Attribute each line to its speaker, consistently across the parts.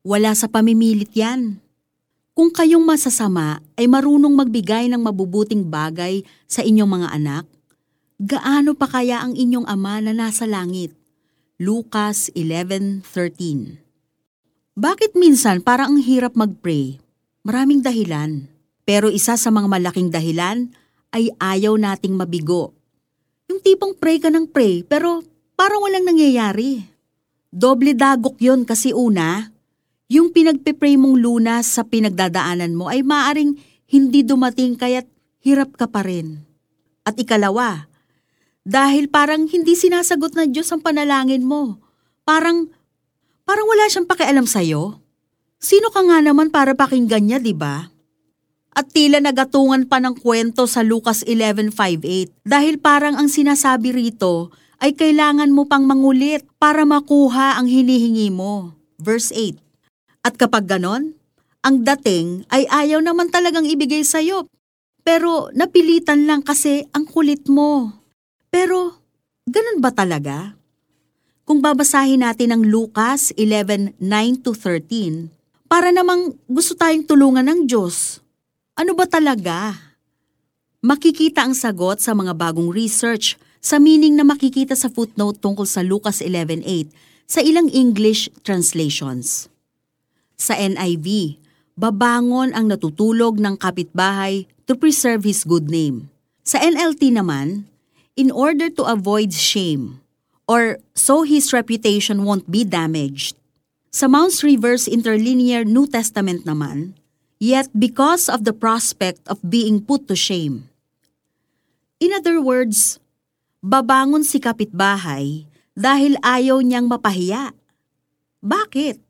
Speaker 1: Wala sa pamimilit yan. Kung kayong masasama ay marunong magbigay ng mabubuting bagay sa inyong mga anak, gaano pa kaya ang inyong ama na nasa langit? Lucas 11.13 Bakit minsan parang ang hirap mag-pray? Maraming dahilan. Pero isa sa mga malaking dahilan ay ayaw nating mabigo. Yung tipong pray ka ng pray pero parang walang nangyayari. Doble dagok yon kasi una, yung pinagpipray mong lunas sa pinagdadaanan mo ay maaring hindi dumating kaya't hirap ka pa rin. At ikalawa, dahil parang hindi sinasagot ng Diyos ang panalangin mo. Parang, parang wala siyang pakialam sa'yo. Sino ka nga naman para pakinggan niya, di ba? At tila nagatungan pa ng kwento sa Lucas 11.5.8 dahil parang ang sinasabi rito ay kailangan mo pang mangulit para makuha ang hinihingi mo. Verse 8 at kapag ganon, ang dating ay ayaw naman talagang ibigay sa'yo. Pero napilitan lang kasi ang kulit mo. Pero ganun ba talaga? Kung babasahin natin ang Lucas 11:9-13, para namang gusto tayong tulungan ng Diyos. Ano ba talaga? Makikita ang sagot sa mga bagong research sa meaning na makikita sa footnote tungkol sa Lucas 11:8 sa ilang English translations. Sa NIV, babangon ang natutulog ng kapitbahay to preserve his good name. Sa NLT naman, in order to avoid shame, or so his reputation won't be damaged. Sa Mounts Reverse Interlinear New Testament naman, yet because of the prospect of being put to shame. In other words, babangon si kapitbahay dahil ayaw niyang mapahiya. Bakit?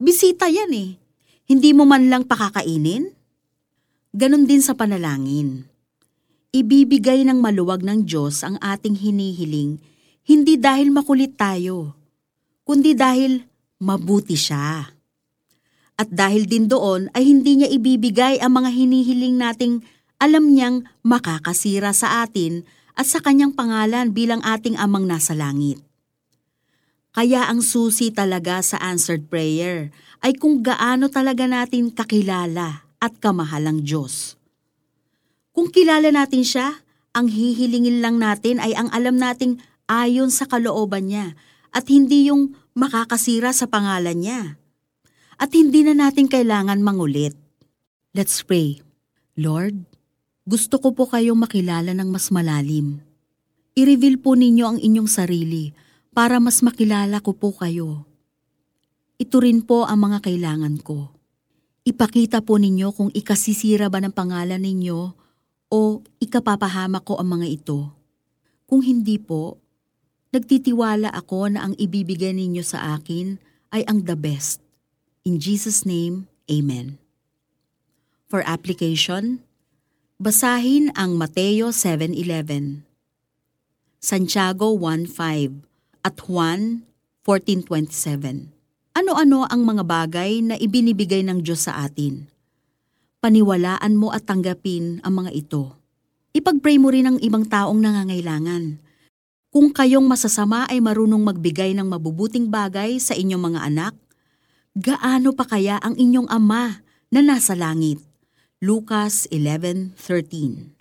Speaker 1: Bisita yan eh. Hindi mo man lang pakakainin? Ganon din sa panalangin. Ibibigay ng maluwag ng Diyos ang ating hinihiling hindi dahil makulit tayo, kundi dahil mabuti siya. At dahil din doon ay hindi niya ibibigay ang mga hinihiling nating alam niyang makakasira sa atin at sa kanyang pangalan bilang ating amang nasa langit. Kaya ang susi talaga sa answered prayer ay kung gaano talaga natin kakilala at kamahal ang Diyos. Kung kilala natin siya, ang hihilingin lang natin ay ang alam nating ayon sa kalooban niya at hindi yung makakasira sa pangalan niya. At hindi na natin kailangan mangulit. Let's pray. Lord, gusto ko po kayong makilala ng mas malalim. I-reveal po ninyo ang inyong sarili para mas makilala ko po kayo. Ito rin po ang mga kailangan ko. Ipakita po ninyo kung ikasisira ba ng pangalan ninyo o ikapapahama ko ang mga ito. Kung hindi po, nagtitiwala ako na ang ibibigay ninyo sa akin ay ang the best. In Jesus' name, Amen. For application, basahin ang Mateo 7.11, Santiago 1.5, at Juan 14.27. Ano-ano ang mga bagay na ibinibigay ng Diyos sa atin? Paniwalaan mo at tanggapin ang mga ito. Ipag-pray mo rin ang ibang taong nangangailangan. Kung kayong masasama ay marunong magbigay ng mabubuting bagay sa inyong mga anak, gaano pa kaya ang inyong ama na nasa langit? Lucas 11.13